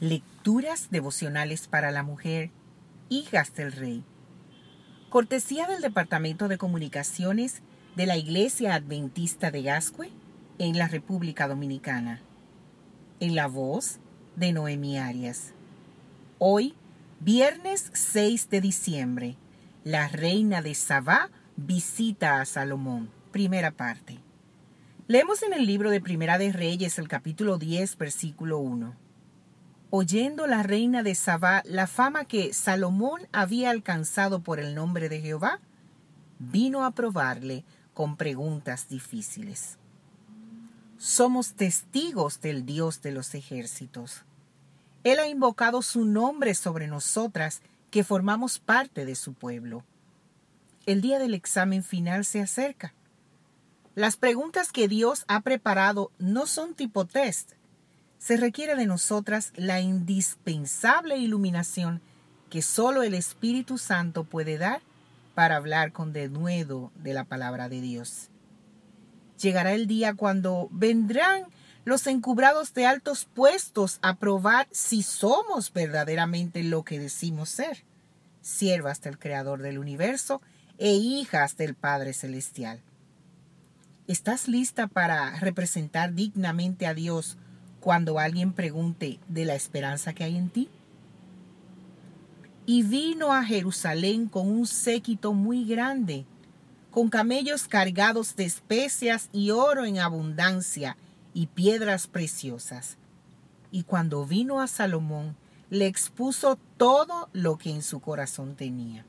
Lecturas devocionales para la mujer, hijas del rey. Cortesía del Departamento de Comunicaciones de la Iglesia Adventista de Gascue en la República Dominicana. En la voz de Noemi Arias. Hoy, viernes 6 de diciembre, la reina de Sabá visita a Salomón. Primera parte. Leemos en el libro de Primera de Reyes el capítulo 10, versículo 1 oyendo la reina de Sabá la fama que Salomón había alcanzado por el nombre de Jehová, vino a probarle con preguntas difíciles. Somos testigos del Dios de los ejércitos. Él ha invocado su nombre sobre nosotras que formamos parte de su pueblo. El día del examen final se acerca. Las preguntas que Dios ha preparado no son tipo test, se requiere de nosotras la indispensable iluminación que solo el Espíritu Santo puede dar para hablar con denuedo de la palabra de Dios. Llegará el día cuando vendrán los encubrados de altos puestos a probar si somos verdaderamente lo que decimos ser, siervas del Creador del universo e hijas del Padre Celestial. ¿Estás lista para representar dignamente a Dios cuando alguien pregunte de la esperanza que hay en ti? Y vino a Jerusalén con un séquito muy grande, con camellos cargados de especias y oro en abundancia y piedras preciosas. Y cuando vino a Salomón, le expuso todo lo que en su corazón tenía.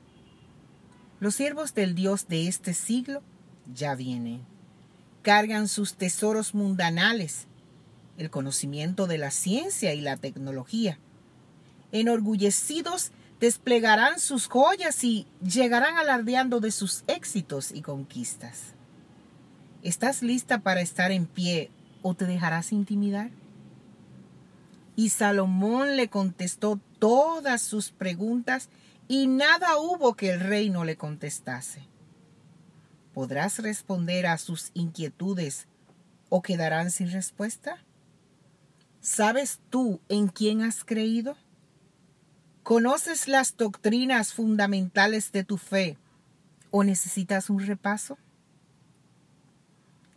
Los siervos del Dios de este siglo ya vienen. Cargan sus tesoros mundanales el conocimiento de la ciencia y la tecnología. Enorgullecidos desplegarán sus joyas y llegarán alardeando de sus éxitos y conquistas. ¿Estás lista para estar en pie o te dejarás intimidar? Y Salomón le contestó todas sus preguntas y nada hubo que el rey no le contestase. ¿Podrás responder a sus inquietudes o quedarán sin respuesta? ¿Sabes tú en quién has creído? ¿Conoces las doctrinas fundamentales de tu fe o necesitas un repaso?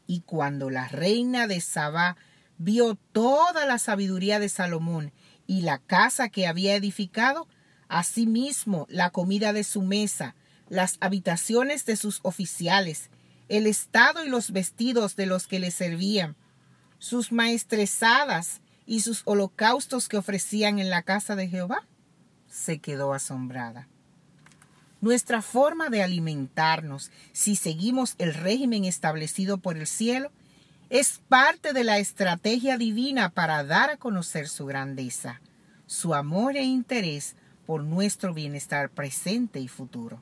Y cuando la reina de Sabá vio toda la sabiduría de Salomón y la casa que había edificado, asimismo la comida de su mesa, las habitaciones de sus oficiales, el estado y los vestidos de los que le servían, sus maestresadas y sus holocaustos que ofrecían en la casa de Jehová, se quedó asombrada. Nuestra forma de alimentarnos, si seguimos el régimen establecido por el cielo, es parte de la estrategia divina para dar a conocer su grandeza, su amor e interés por nuestro bienestar presente y futuro.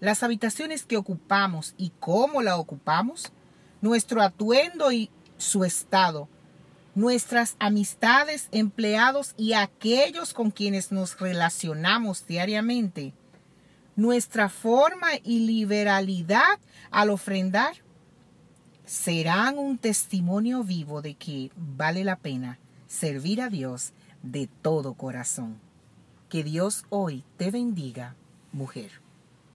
Las habitaciones que ocupamos y cómo la ocupamos, nuestro atuendo y su estado nuestras amistades, empleados y aquellos con quienes nos relacionamos diariamente, nuestra forma y liberalidad al ofrendar serán un testimonio vivo de que vale la pena servir a Dios de todo corazón. Que Dios hoy te bendiga, mujer.